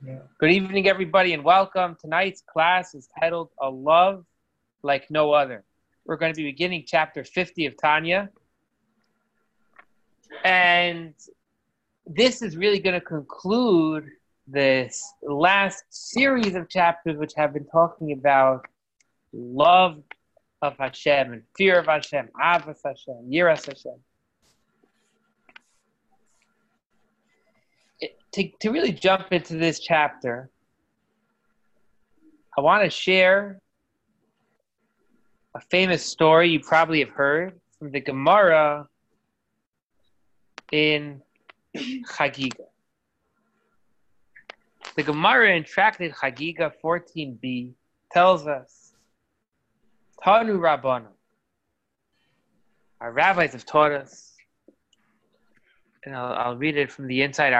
Good evening, everybody, and welcome. Tonight's class is titled A Love Like No Other. We're going to be beginning chapter 50 of Tanya. And this is really going to conclude this last series of chapters which have been talking about love of Hashem and fear of Hashem, Ahavas Hashem, Yiras Hashem. To, to really jump into this chapter, I want to share a famous story you probably have heard from the Gemara in Chagiga. The Gemara in Tractate Chagiga 14b tells us, Tanu Rabbanu. Our rabbis have taught us and I'll, I'll read it from the inside.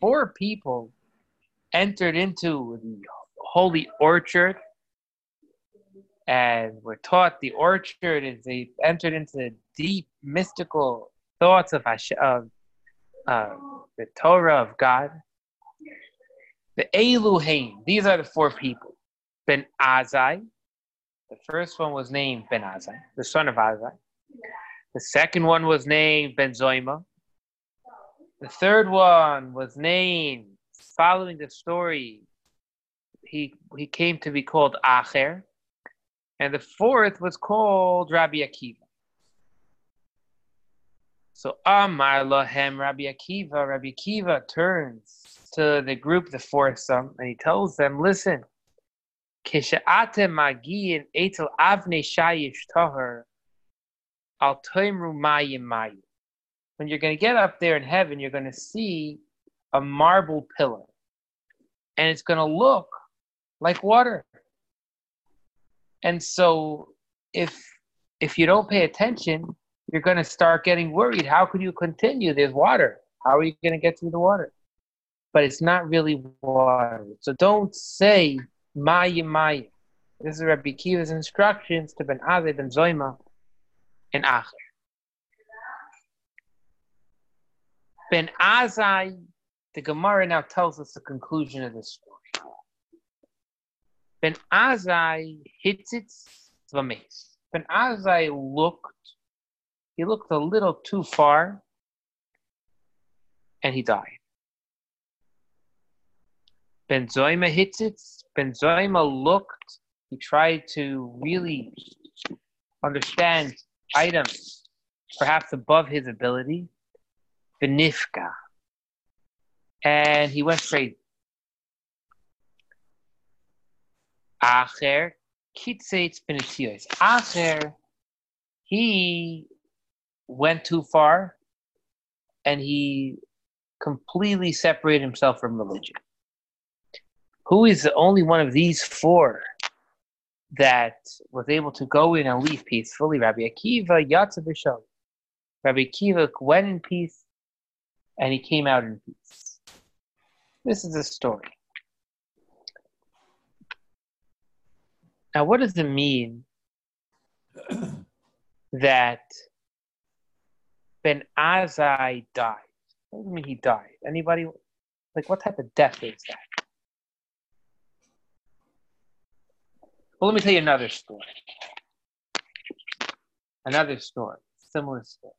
Four people entered into the holy orchard and were taught the orchard as they entered into the deep mystical thoughts of, Hashem, of uh, the Torah of God. The Eluhaim, these are the four people. Ben Azai, the first one was named Ben Azai, the son of Azai. The second one was named Ben Zoima. The third one was named, following the story, he, he came to be called Acher. And the fourth was called Rabbi Akiva. So Amar Lahem Rabbi Akiva, Rabbi Akiva turns to the group, the foursome, and he tells them, listen, Kisha'ate Magiyin Etel Avne Shayish Tahar Al Toimru Mayim Mayu. When you're going to get up there in heaven, you're going to see a marble pillar. And it's going to look like water. And so if if you don't pay attention, you're going to start getting worried. How could you continue? There's water. How are you going to get through the water? But it's not really water. So don't say Maya Maya. This is Rabbi Akiva's instructions to Ben Aved and Zoima and Acher. Ben Azai, the Gemara now tells us the conclusion of this story. Ben Azai hits it vames. Ben Azai looked, he looked a little too far, and he died. Ben Zoima hits it. Ben Zoima looked, he tried to really understand items, perhaps above his ability, Benifka. And he went straight. Acher, Kitzeitz Benetios. Acher, he went too far and he completely separated himself from religion. Who is the only one of these four that was able to go in and leave peacefully. Rabbi Akiva Yatza B'Shalom. Rabbi Akiva went in peace, and he came out in peace. This is a story. Now, what does it mean that Ben Azai died? What does it mean he died? Anybody? Like, what type of death is that? Well, let me tell you another story. Another story, similar story.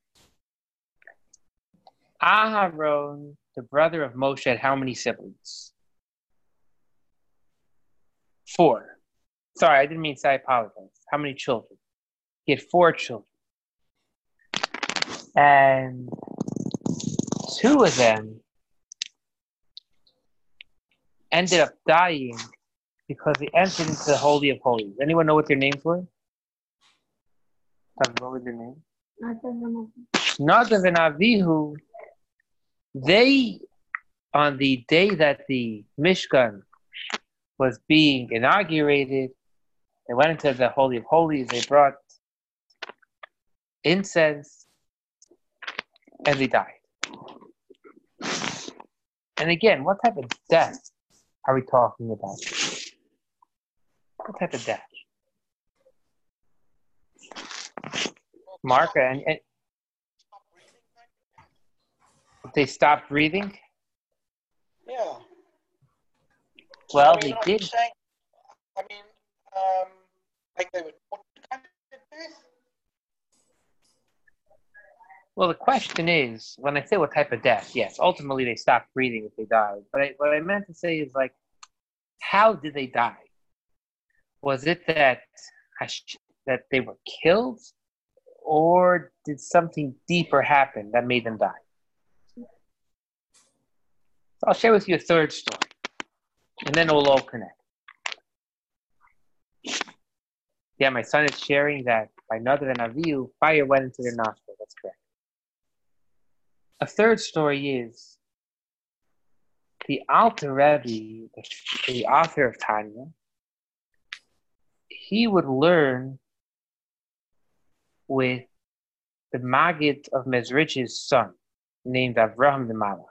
Aharon, the brother of Moshe, had how many siblings? Four. Sorry, I didn't mean to say I apologize. How many children? He had four children. And two of them ended up dying because he entered into the Holy of Holies. Anyone know what their names were? What was their name? Nadav and Avihu. They, on the day that the Mishkan was being inaugurated, they went into the Holy of Holies. They brought incense, and they died. And again, what type of death are we talking about? What type of dash? Mark, and, and they stopped breathing. Yeah. Well, I mean, they did. saying- I mean, um, like they would. What kind of death? Well, the question is, when I say what type of death, yes, ultimately they stopped breathing if they died. But I, what I meant to say is like, how did they die? Was it that that they were killed, or did something deeper happen that made them die? So I'll share with you a third story, and then we'll all connect. Yeah, my son is sharing that by Nadav and Avihu, fire went into their nostrils. That's correct. A third story is the Alter Rebbe, the author of Tanya, he would learn with the Maggid of Mezrich's son, named Avraham the Malach.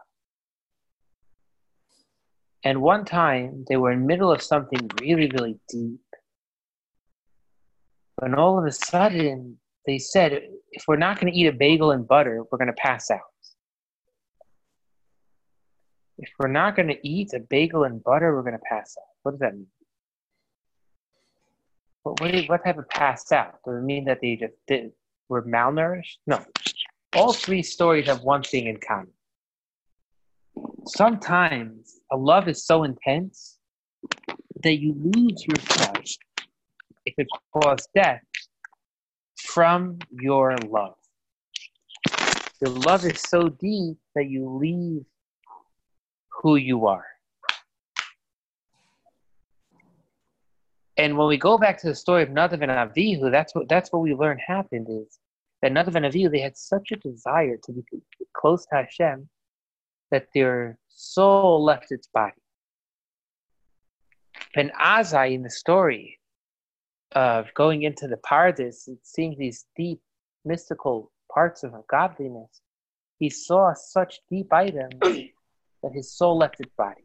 And one time they were in the middle of something really, really deep. And all of a sudden they said, if we're not going to eat a bagel and butter, we're going to pass out. If we're not going to eat a bagel and butter, we're going to pass out. What does that mean? What, what, what type of passed out? Does it mean that they just did, were malnourished? No. All three stories have one thing in common. Sometimes a love is so intense that you lose yourself. It could cause death from your love. Your love is so deep that you leave who you are. And when we go back to the story of Nadav and Avihu, that's what that's what we learn happened is that Nadav and Avihu they had such a desire to be close to Hashem that their soul left its body. And Azai in the story of going into the paradise and seeing these deep mystical parts of godliness, he saw such deep items that his soul left its body.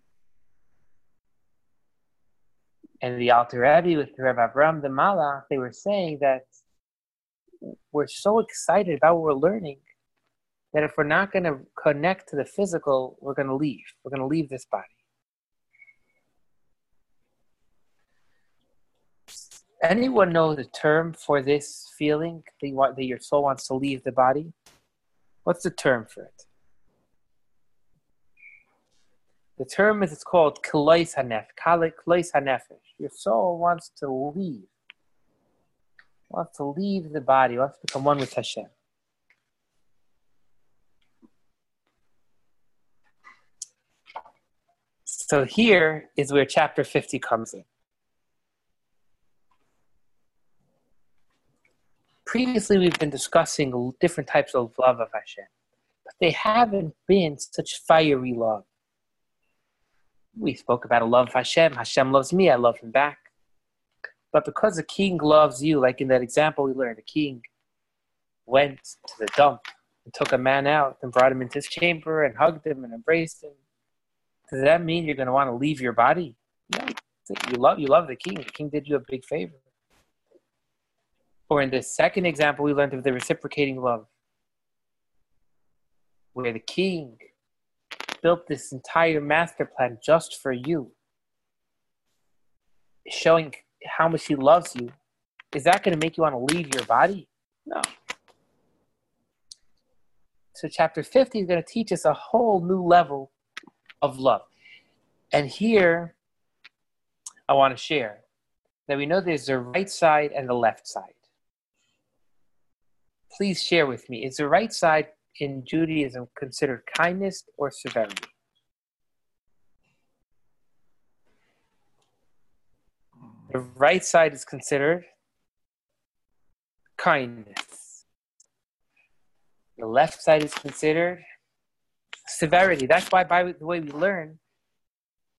And the Alter Rebbe with Reb Avram the Malach, they were saying that we're so excited about what we're learning that if we're not going to connect to the physical, we're going to leave. We're going to leave this body. Anyone know the term for this feeling that, you want, that your soul wants to leave the body? What's the term for it? The term is it's called kilois hanef, kilois hanefesh. Your soul wants to leave, wants to leave the body, wants to become one with Hashem. So here is where chapter 50 comes in. Previously, we've been discussing different types of love of Hashem, but they haven't been such fiery love. We spoke about a love of Hashem. Hashem loves me, I love him back. But because a king loves you, like in that example we learned, a king went to the dump and took a man out and brought him into his chamber and hugged him and embraced him. Does that mean you're going to want to leave your body? No. You love, you love the king. The king did you a big favor. Or in the second example, we learned of the reciprocating love, where the king built this entire master plan just for you, showing how much he loves you. Is that going to make you want to leave your body? No. So, chapter 50 is going to teach us a whole new level of love. And here, I want to share that we know there's the right side and the left side. Please share with me is the right side in Judaism considered kindness or severity? The right side is considered kindness. The left side is considered severity. That's why, by the way we learn,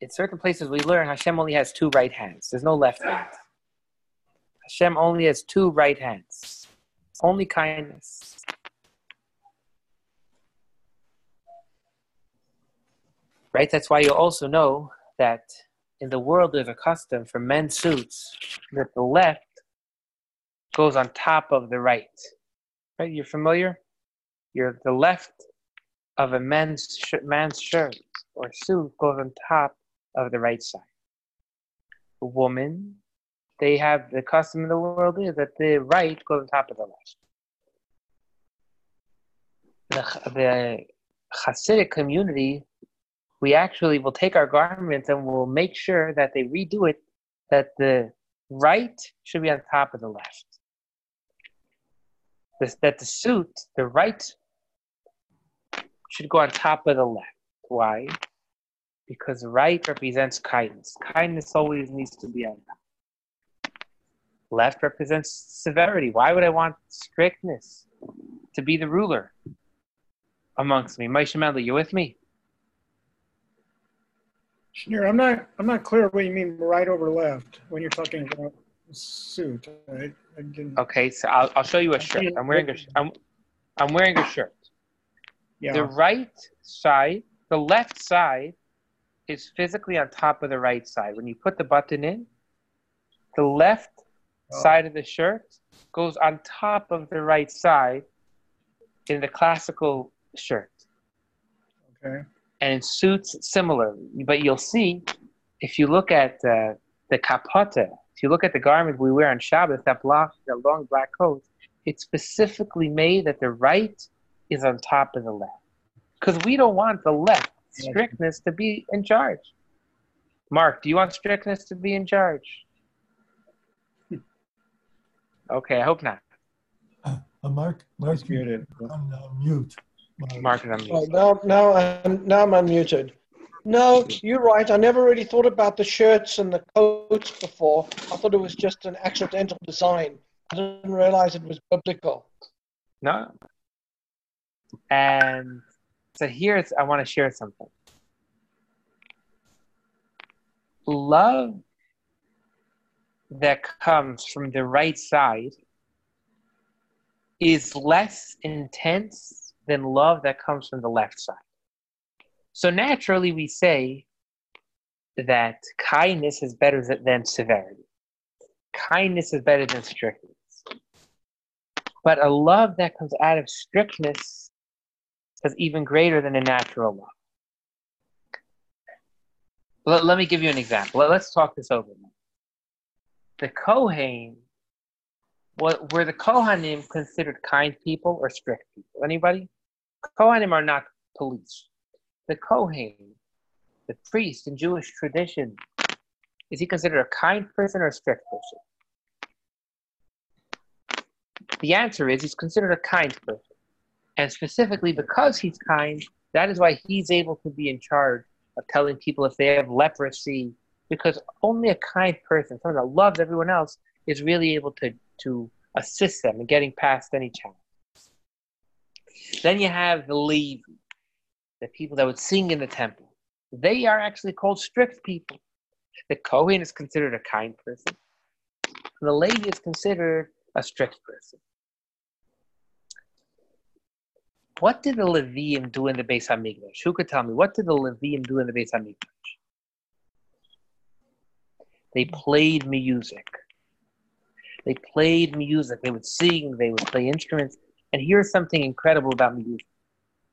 in certain places we learn Hashem only has two right hands. There's no left hand. Hashem only has two right hands. Only kindness. Right? That's why you also know that in the world there's a custom for men's suits that the left goes on top of the right. Right? You're familiar? You're the left of a man's sh- man's shirt or suit goes on top of the right side. A woman, they have the custom in the world is that the right goes on top of the left. The, the Hasidic community, we actually will take our garments and we'll make sure that they redo it, that the right should be on top of the left. This, that the suit, the right, should go on top of the left. Why? Because right represents kindness. Kindness always needs to be on top. Left represents severity. Why would I want strictness to be the ruler amongst me? Moshe Mendel, you with me? Shneur, I'm not, I'm not clear what you mean right over left when you're talking about suit. I, I Okay, so I'll, I'll show you a shirt. I'm wearing a, I'm, I'm wearing a shirt. yeah, The right side, the left side, is physically on top of the right side. When you put the button in, the left Oh. side of the shirt goes on top of the right side in the classical shirt. okay. And in suits, similarly. But you'll see, if you look at uh, the kapota, if you look at the garment we wear on Shabbos, that, block, that long black coat, it's specifically made that the right is on top of the left. Because we don't want the left strictness to be in charge. Mark, do you want strictness to be in charge? Okay, I hope not. Uh, Mark, Mark, It's muted. on uh, mute. Mark. Mark is on mute. Oh, now, now, I'm, now I'm unmuted. No, you're right. I never really thought about the shirts and the coats before. I thought it was just an accidental design. I didn't realize it was biblical. No. And so here's, I want to share something. Love that comes from the right side is less intense than love that comes from the left side. So naturally, we say that kindness is better than severity. Kindness is better than strictness. But a love that comes out of strictness is even greater than a natural love. Let, let me give you an example. Let, us talk this over. The Kohen, what, were the Kohanim considered kind people or strict people? Anybody? Kohanim are not police. The Kohen, the priest in Jewish tradition, is he considered a kind person or a strict person? The answer is he's considered a kind person. And specifically because he's kind, that is why he's able to be in charge of telling people if they have leprosy, because only a kind person, someone that loves everyone else, is really able to, to assist them in getting past any challenge. Then you have the Levi, the people that would sing in the temple. They are actually called strict people. The Kohen is considered a kind person. The Levi is considered a strict person. What did the Leviim do in the Beis Hamikdash? Who could tell me? What did the Leviim do in the Beis Hamikdash? They played music. They played music. They would sing. They would play instruments. And here's something incredible about music: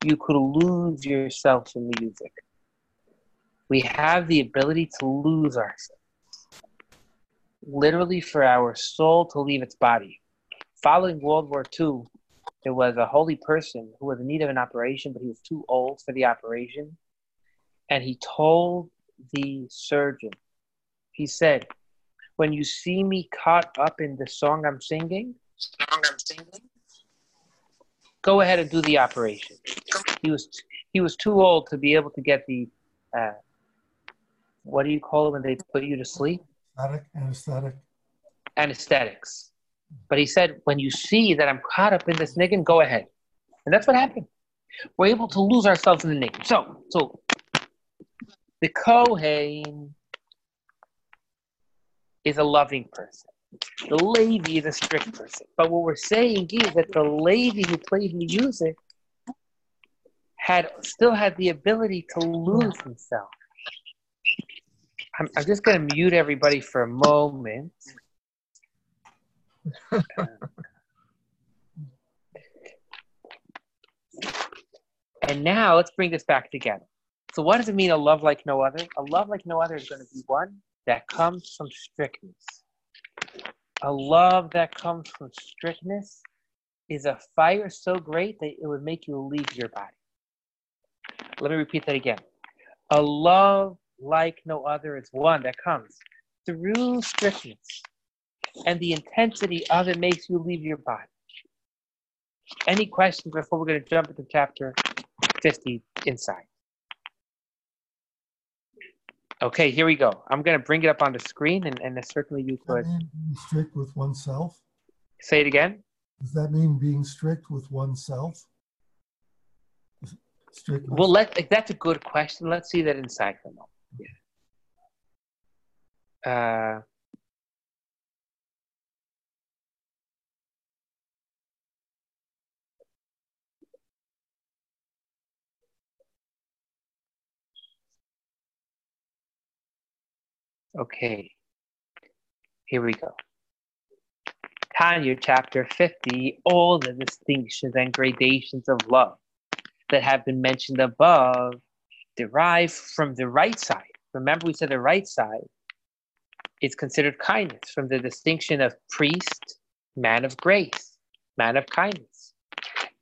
you could lose yourself in music. We have the ability to lose ourselves, literally, for our soul to leave its body. Following World War II, there was a holy person who was in need of an operation, but he was too old for the operation. And he told the surgeon, he said, When you see me caught up in the song I'm singing, song I'm singing, go ahead and do the operation. He was he was too old to be able to get the uh, what do you call it when they put you to sleep? Anesthetic, anesthetic. anesthetics. But he said, when you see that I'm caught up in this niggin, go ahead. And that's what happened. We're able to lose ourselves in the niggin. So, so the Kohen is a loving person. The Levi is a strict person. But what we're saying is that the Levi who played music had still had the ability to lose himself. I'm, I'm just going to mute everybody for a moment. And now let's bring this back together. So, what does it mean a love like no other? A love like no other is going to be one that comes from strictness. A love that comes from strictness is a fire so great that it would make you leave your body. Let me repeat that again. A love like no other is one that comes through strictness, and the intensity of it makes you leave your body. Any questions before we're going to jump into chapter 50 inside? Okay, here we go. I'm going to bring it up on the screen, and, and certainly you could being strict with oneself? say it again. Does that mean being strict with oneself? Strict. Well, let that's a good question. Let's see that in a moment. Uh, okay, here we go. Tanya, chapter 50, all the distinctions and gradations of love that have been mentioned above derive from the right side. Remember, we said the right side is considered kindness from the distinction of priest, man of grace, man of kindness,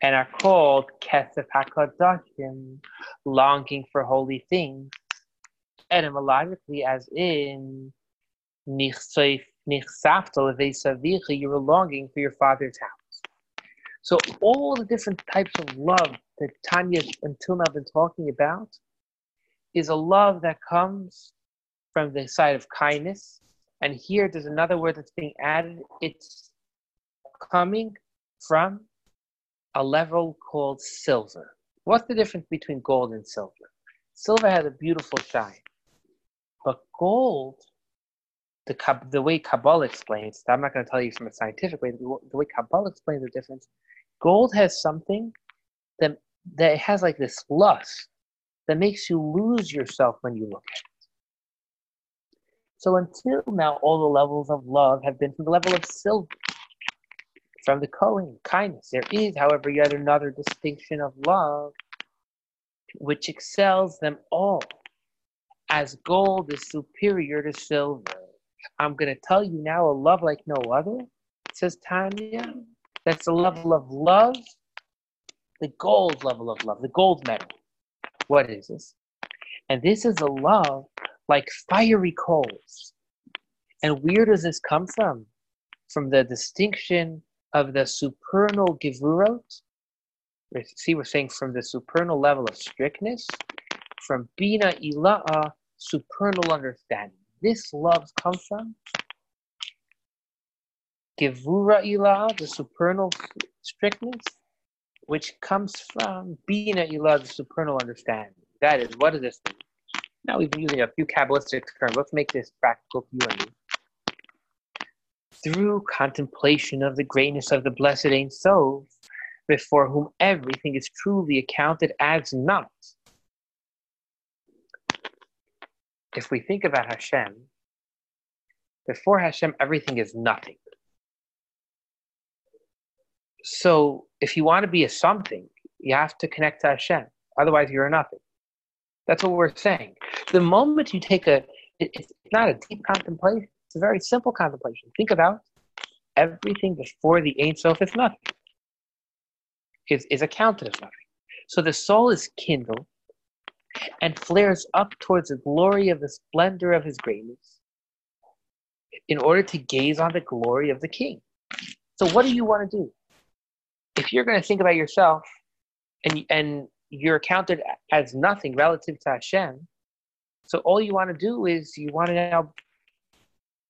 and are called kesef hakadashim, longing for holy things, etymologically as in you were longing for your father's house. So all the different types of love that Tanya until now been talking about is a love that comes from the side of kindness. And here there's another word that's being added. It's coming from a level called silver. What's the difference between gold and silver? Silver has a beautiful shine, but gold, the, the way Kabbalah explains, I'm not going to tell you from a scientific way, the way Kabbalah explains the difference, gold has something that, that has like this lust that makes you lose yourself when you look at it. So until now, all the levels of love have been from the level of silver, from the Kohen, kindness. There is, however, yet another distinction of love which excels them all, as gold is superior to silver. I'm going to tell you now a love like no other, says Tanya. That's the level of love, the gold level of love, the gold medal. What is this? And this is a love like fiery coals. And where does this come from? From the distinction of the supernal gevurot. See, we're saying from the supernal level of strictness, from bina ila'a, supernal understanding. This love comes from gevura ila'a, the supernal strictness, which comes from bina ila'a, the supernal understanding. That is, what does this mean? Now we've been using a few Kabbalistic terms. Let's make this practical for you. Through contemplation of the greatness of the blessed Ein Sof, before whom everything is truly accounted as not. If we think about Hashem, before Hashem, everything is nothing. So if you want to be a something, you have to connect to Hashem. Otherwise, you're a nothing. That's what we're saying. The moment you take a, it's not a deep contemplation. It's a very simple contemplation. Think about everything before the Ein Sof is nothing. Is is accounted as nothing. So the soul is kindled and flares up towards the glory of the splendor of His greatness, in order to gaze on the glory of the King. So what do you want to do? If you're going to think about yourself, and and you're counted as nothing relative to Hashem. So all you want to do is you want to now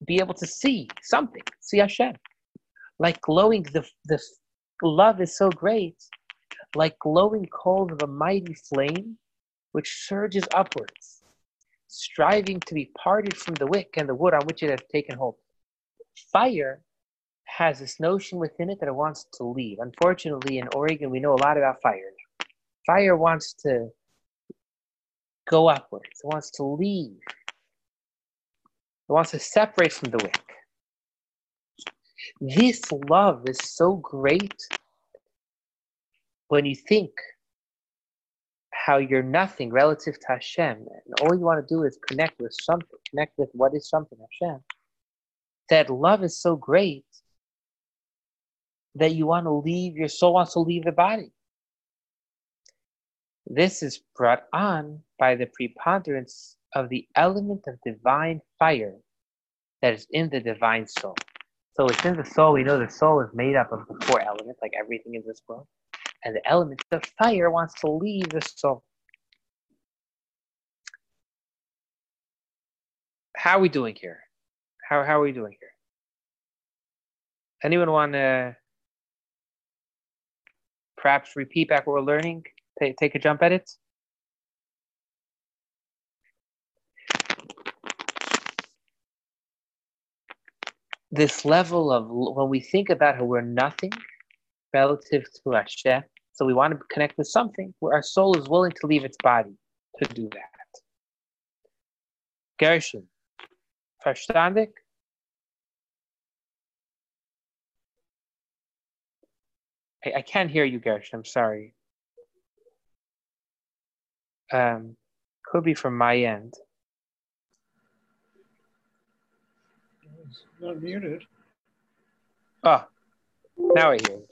be able to see something, see Hashem. Like glowing, the, the love is so great, like glowing coals of a mighty flame, which surges upwards, striving to be parted from the wick and the wood on which it has taken hold. Fire has this notion within it that it wants to leave. Unfortunately, in Oregon, we know a lot about fire fire wants to go upwards, it wants to leave, it wants to separate from the wick. This love is so great when you think how you're nothing relative to Hashem, and all you want to do is connect with something, connect with what is something, Hashem. That love is so great that you want to leave, your soul wants to leave the body. This is brought on by the preponderance of the element of divine fire that is in the divine soul. So it's in the soul. We know the soul is made up of the four elements, like everything in this world. And the element of fire wants to leave the soul. How are we doing here? How, how are we doing here? Anyone want to perhaps repeat back what we're learning? Take, take a jump at it? This level of when we think about how we're nothing relative to Hashem, so we want to connect with something where our soul is willing to leave its body to do that. Gershon, verstandig? I, I can't hear you, Gershon. I'm sorry. Um, could be from my end. It's not muted. Oh, now I hear. You.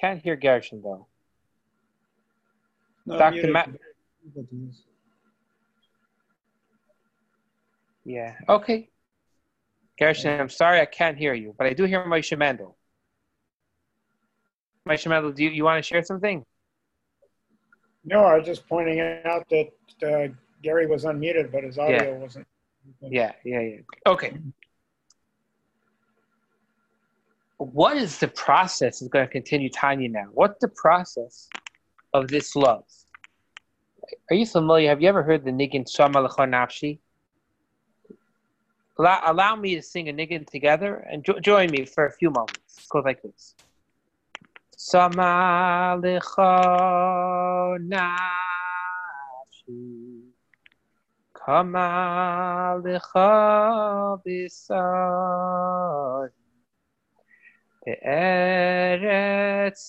Can't hear Gershon though. Not Dr. muted. Ma- But he's- Yeah. Okay. Gershon, I'm sorry I can't hear you, but I do hear Moshe Mendel. Moshe Mendel, do you, you want to share something? No, I was just pointing out that uh, Gary was unmuted, but his audio wasn't. Yeah, yeah, yeah. Okay. What is the process? Is going to continue Tanya now. What's the process of this love? Are you familiar? Have you ever heard the niggin Shama Nafshi? Allow, allow me to sing a niggin together and jo- join me for a few moments. Goes like this. Sama Nafshi Kama Bisari Be'eretz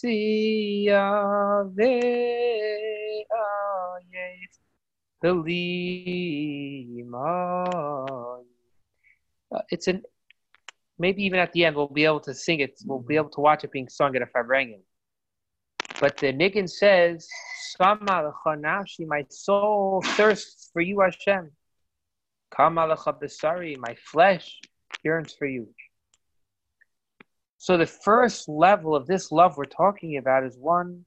Yaveh Belimai. Uh, It's an maybe even at the end we'll be able to sing it. We'll be able to watch it being sung at a Farbrengen. But the Niggin says, Sama l'chanashi, my soul thirsts for you, Hashem. Kama l'cha besari, my flesh yearns for you. So the first level of this love we're talking about is one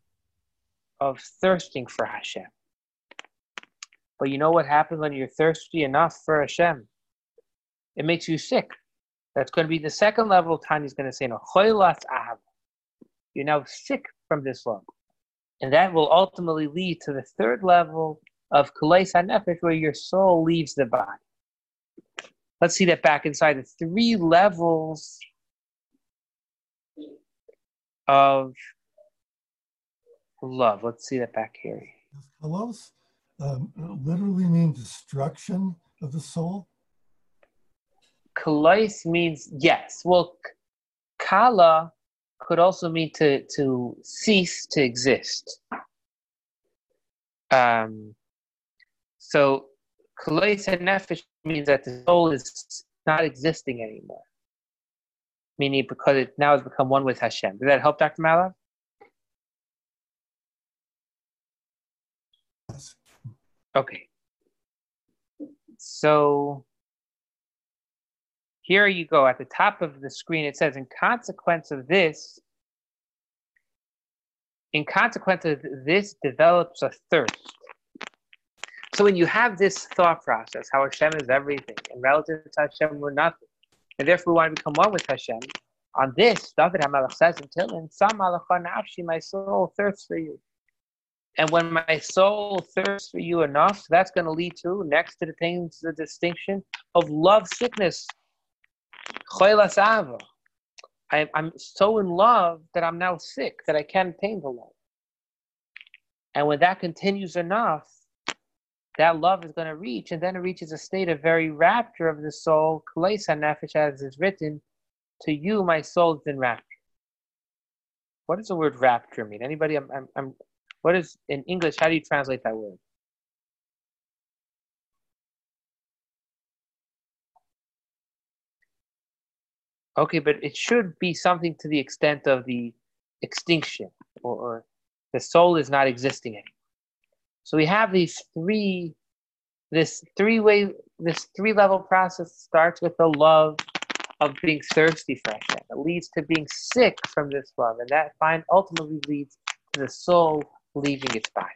of thirsting for Hashem. But you know what happens when you're thirsty enough for Hashem? It makes you sick. That's going to be the second level. Tanya's going to say, no. You're now sick from this love. And that will ultimately lead to the third level of kulais hanefesh, where your soul leaves the body. Let's see that back inside the three levels of love. Let's see that back here. Does kalos um, literally mean destruction of the soul? Kalais means yes. Well, kala could also mean to to cease to exist. Um, so kalais and nefesh means that the soul is not existing anymore, meaning because it now has become one with Hashem. Did that help, Dr. Malav? Okay. So here you go. At the top of the screen, it says, in consequence of this, in consequence of this, develops a thirst. So when you have this thought process, how Hashem is everything, and relative to Hashem, we're nothing, and therefore we want to become one with Hashem, on this, David HaMelech says until in Sam nafshi, my soul thirsts for you. And when my soul thirsts for you enough, that's going to lead to, next to the things, the distinction of love sickness. I, I'm so in love that I'm now sick, that I can't attain the love. And when that continues enough, that love is going to reach, and then it reaches a state of very rapture of the soul, Kalesa Nefesh, as is written, to you my soul is in rapture. What does the word rapture mean? Anybody? I'm, I'm, I'm What is in English? How do you translate that word? Okay, but it should be something to the extent of the extinction, or, or the soul is not existing anymore. So we have these three, this three way, this three level process starts with the love of being thirsty for Hashem. It leads to being sick from this love, and that find ultimately leads to the soul leaving its body.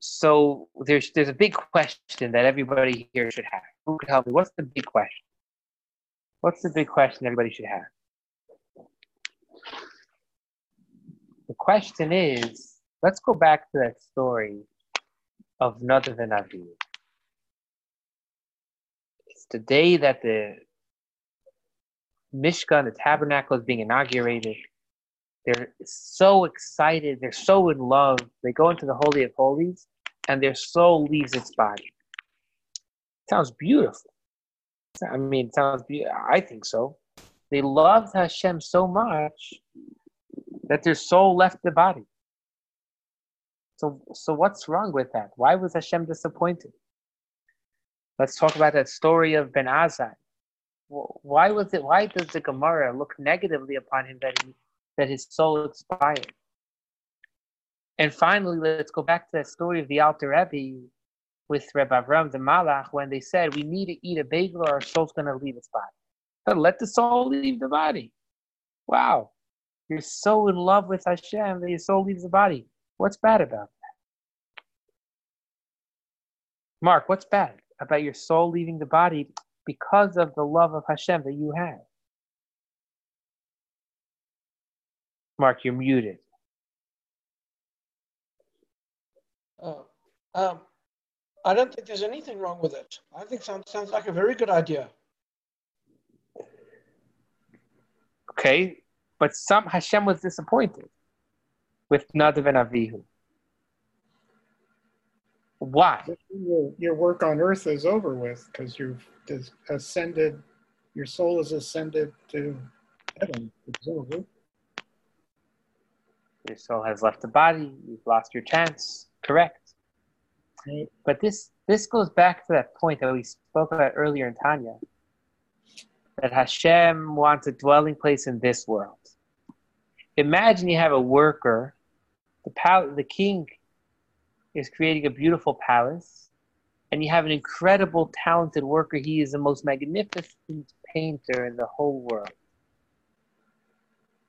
So there's there's a big question that everybody here should have. Who could help me? What's the big question? What's the big question everybody should have? The question is, let's go back to that story of Nadav and Avihu. It's the day that the Mishkan, the tabernacle, is being inaugurated. They're so excited. They're so in love. They go into the Holy of Holies, and their soul leaves its body. Sounds beautiful. I mean, sounds beautiful. I think so. They loved Hashem so much that their soul left the body. So, so what's wrong with that? Why was Hashem disappointed? Let's talk about that story of Ben Azai. Why was it? Why does the Gemara look negatively upon him that he that his soul expired? And finally, let's go back to that story of the Alter Rebbe with Rebbe Avram the Malach when they said we need to eat a bagel or our soul's going to leave its body. But let the soul leave the body. Wow, you're so in love with Hashem that your soul leaves the body. What's bad about that? Mark, what's bad about your soul leaving the body because of the love of Hashem that you have? Mark, you're muted. Uh, um, I don't think there's anything wrong with it. I think sounds sounds like a very good idea. Okay, but some Hashem was disappointed with Nadav and Avihu. Why? Your, your work on earth is over with because you've ascended, your soul has ascended to heaven. It's over. Your soul has left the body. You've lost your chance. Correct. Right. But this this goes back to that point that we spoke about earlier in Tanya. That Hashem wants a dwelling place in this world. Imagine you have a worker, the pal- the king is creating a beautiful palace, and you have an incredible, talented worker. He is the most magnificent painter in the whole world.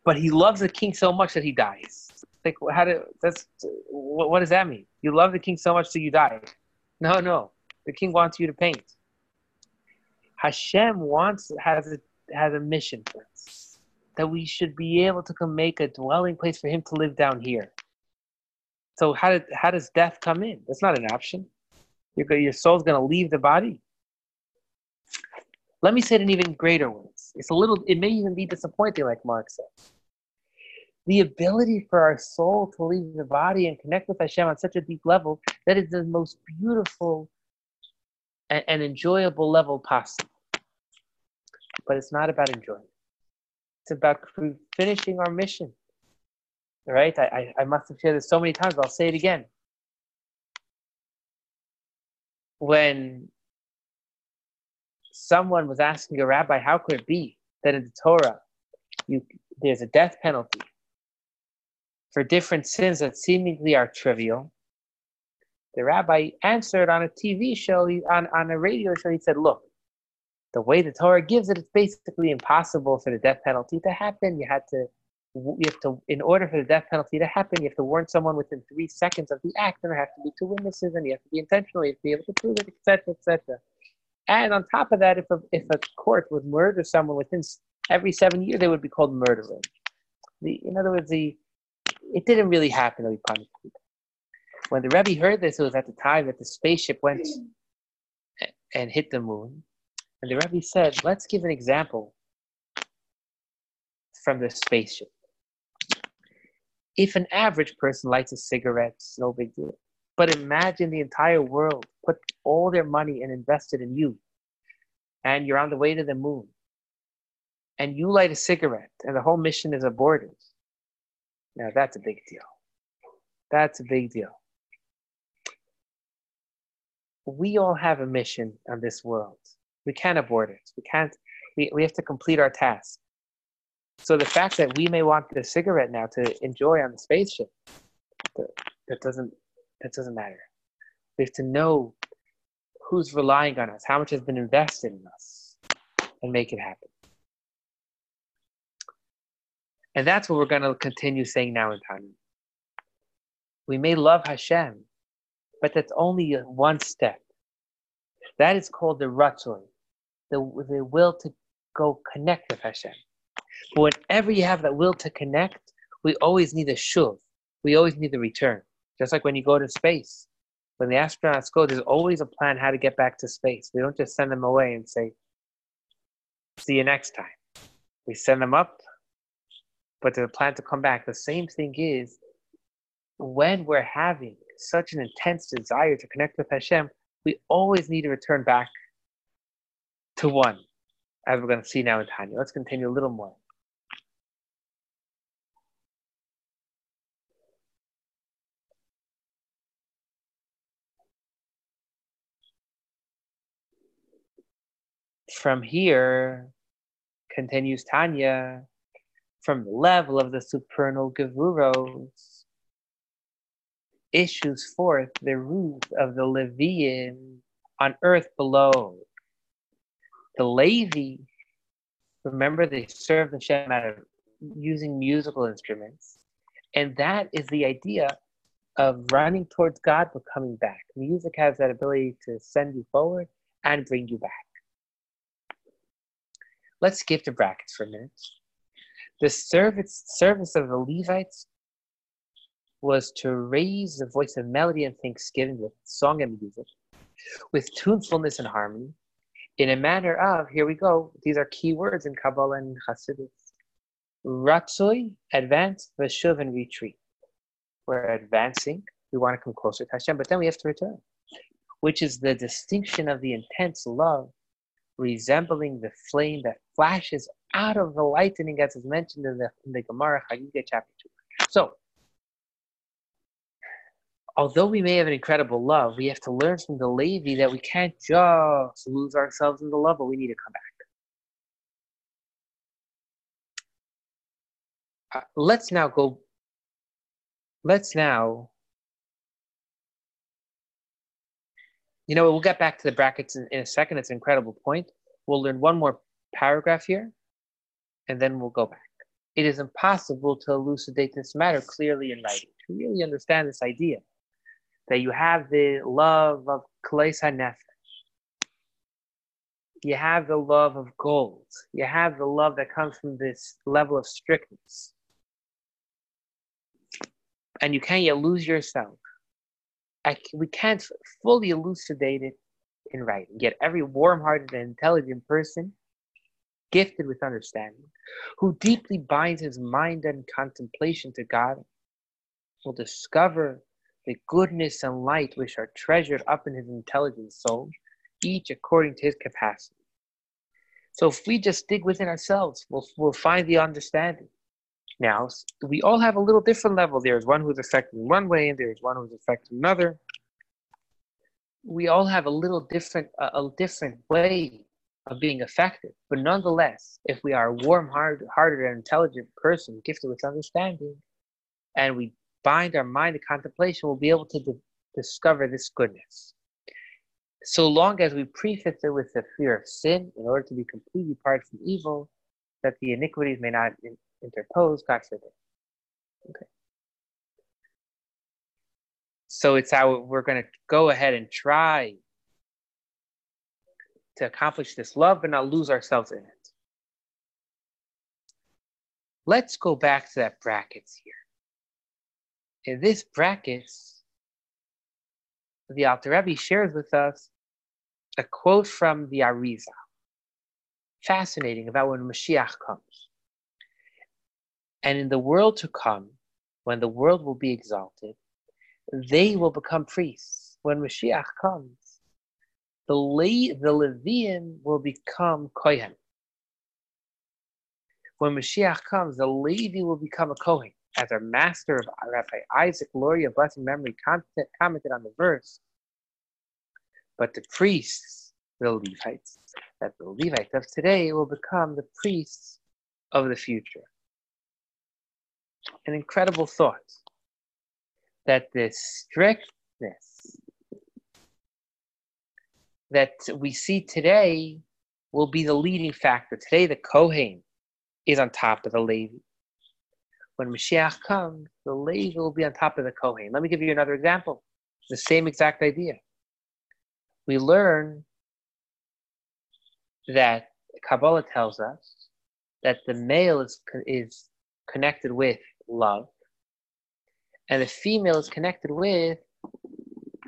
But he loves the king so much that he dies. Like, how do that's what, what does that mean? You love the king so much that you die? No, no. The king wants you to paint. Hashem wants has a has a mission for us that we should be able to come make a dwelling place for him to live down here. So how did how does death come in? That's not an option. Your your soul's going to leave the body. Let me say it in even greater words. It's a little. It may even be disappointing, like Mark said. The ability for our soul to leave the body and connect with Hashem on such a deep level that is the most beautiful and, and enjoyable level possible. But it's not about enjoyment. It's about finishing our mission. Right? I, I, I must have shared this so many times, I'll say it again. When someone was asking a rabbi, how could it be that in the Torah you, there's a death penalty for different sins that seemingly are trivial? The rabbi answered on a TV show, on, on a radio show, he said, Look, the way the Torah gives it, it's basically impossible for the death penalty to happen. You had to you have to, in order for the death penalty to happen, you have to warn someone within three seconds of the act, and there have to be two witnesses, and you have to be intentional, you have to be able to prove it, etc., etc. And on top of that, if a, if a court would murder someone within every seven years, they would be called murderers. The, in other words, the it didn't really happen that we punished. When the Rebbe heard this, it was at the time that the spaceship went and hit the moon. And the Rebbe said, let's give an example from the spaceship if an average person lights a cigarette, it's no big deal. But imagine the entire world put all their money and invested in you, and you're on the way to the moon. and you light a cigarette and the whole mission is aborted, now that's a big deal. That's a big deal. We all have a mission on this world. We can't abort it. We can't, we, we have to complete our task. So the fact that we may want the cigarette now to enjoy on the spaceship, that doesn't, that doesn't matter. We have to know who's relying on us, how much has been invested in us, and make it happen. And that's what we're going to continue saying now in time. We may love Hashem, but that's only one step. That is called the ratzon, the, the will to go connect with Hashem. But whenever you have that will to connect, we always need a shuv. We always need a return. Just like when you go to space. When the astronauts go, there's always a plan how to get back to space. We don't just send them away and say, see you next time. We send them up, but there's a plan to come back. The same thing is when we're having such an intense desire to connect with Hashem, we always need to return back to one, as we're going to see now in Tanya. Let's continue a little more. From here, continues Tanya, from the level of the supernal Gevuros, issues forth the root of the Leviim on earth below. The Levi, remember, they serve Hashem out of using musical instruments. And that is the idea of running towards God but coming back. Music has that ability to send you forward and bring you back. Let's skip the brackets for a minute. The service, service of the Levites was to raise the voice of melody and thanksgiving with song and music, with tunefulness and harmony, in a manner of, here we go, these are key words in Kabbalah and Hasidus. Ratzoi, advance, Veshuv, and retreat. We're advancing, we want to come closer to Hashem, but then we have to return, which is the distinction of the intense love resembling the flame that flashes out of the lightning, as is mentioned in the, in the Gemara Chagiga chapter 2. So, although we may have an incredible love, we have to learn from the Levi that we can't just lose ourselves in the love, but we need to come back. Uh, let's now go, let's now, you know, we'll get back to the brackets in, in a second. It's an incredible point. We'll learn one more paragraph here, and then we'll go back. It is impossible to elucidate this matter clearly in writing, to really understand this idea that you have the love of Kalais HaNefesh. You have the love of gold. You have the love that comes from this level of strictness. And you can't yet lose yourself. I, we can't fully elucidate it in writing. Yet every warm-hearted and intelligent person, gifted with understanding, who deeply binds his mind and contemplation to God, will discover the goodness and light which are treasured up in his intelligent soul, each according to his capacity. So if we just dig within ourselves, we'll, we'll find the understanding. Now, we all have a little different level. There's one who's affected in one way, and there's one who's affected another we all have a little different a different way of being affected. But nonetheless, if we are a warm hearted and intelligent person, gifted with understanding, and we bind our mind to contemplation, we'll be able to d- discover this goodness. So long as we preface it with the fear of sin, in order to be completely apart from evil, that the iniquities may not in- interpose, God forbid. Okay. So it's how we're going to go ahead and try to accomplish this love but not lose ourselves in it. Let's go back to that brackets here. In this brackets, the Alter Rebbe shares with us a quote from the Arizal. Fascinating about when Mashiach comes. And in the world to come, when the world will be exalted, they will become priests when Mashiach comes. The, Le- the Leviim will become Kohen. when Mashiach comes, the Levi will become a Kohen. As our master of Rabbi Isaac Luria, blessing memory, commented on the verse. But the priests, the Levites, that the Levites of today will become the priests of the future. An incredible thought that the strictness that we see today will be the leading factor. Today, the Kohen is on top of the Levi. When Mashiach comes, the Levi will be on top of the Kohen. Let me give you another example. The same exact idea. We learn that Kabbalah tells us that the male is, is connected with love, and the female is connected with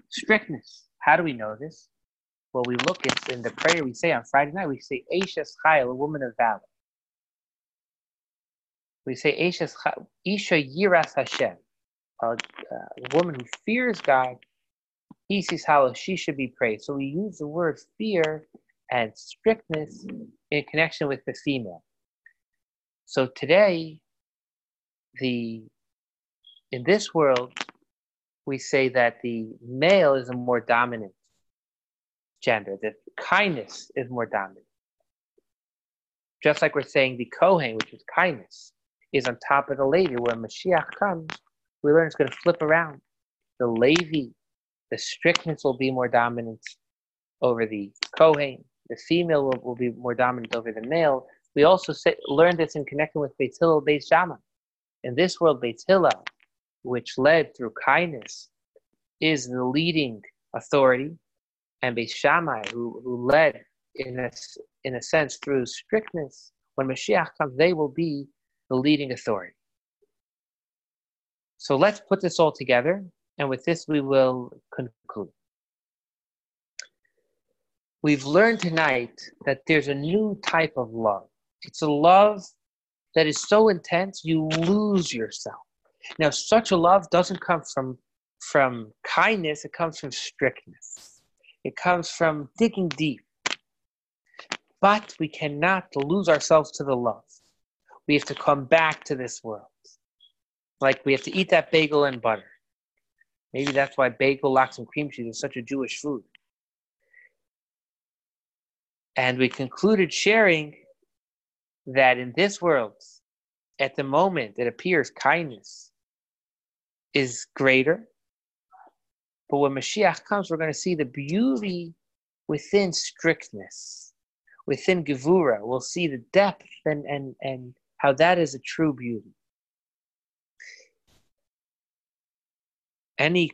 strictness. How do we know this? Well, we look, it's in the prayer we say on Friday night, we say, Aisha Chayil, a woman of valor. We say, Isha Yiras Hashem, a, a woman who fears God, he sees how she should be praised. So we use the word fear and strictness in connection with the female. So today, the in this world, we say that the male is a more dominant gender, that kindness is more dominant. Just like we're saying the Kohen, which is kindness, is on top of the Levi. When Mashiach comes, we learn it's going to flip around. The Levi, the strictness will be more dominant over the Kohen. The female will, will be more dominant over the male. We also say, learn this in connecting with Beit Hillel, Beit Shammai. In this world, Beit Hillel, which led through kindness, is the leading authority, and Beit Shammai, who, who led in a, in a sense through strictness, when Mashiach comes, they will be the leading authority. So let's put this all together, and with this we will conclude. We've learned tonight that there's a new type of love. It's a love that is so intense you lose yourself. Now, such a love doesn't come from from kindness; it comes from strictness. It comes from digging deep. But we cannot lose ourselves to the love. We have to come back to this world. Like we have to eat that bagel and butter. Maybe that's why bagel, lox, and cream cheese is such a Jewish food. And we concluded sharing that in this world, at the moment, it appears kindness is greater. But when Mashiach comes, we're going to see the beauty within strictness, within Gevura. We'll see the depth and, and, and how that is a true beauty. Any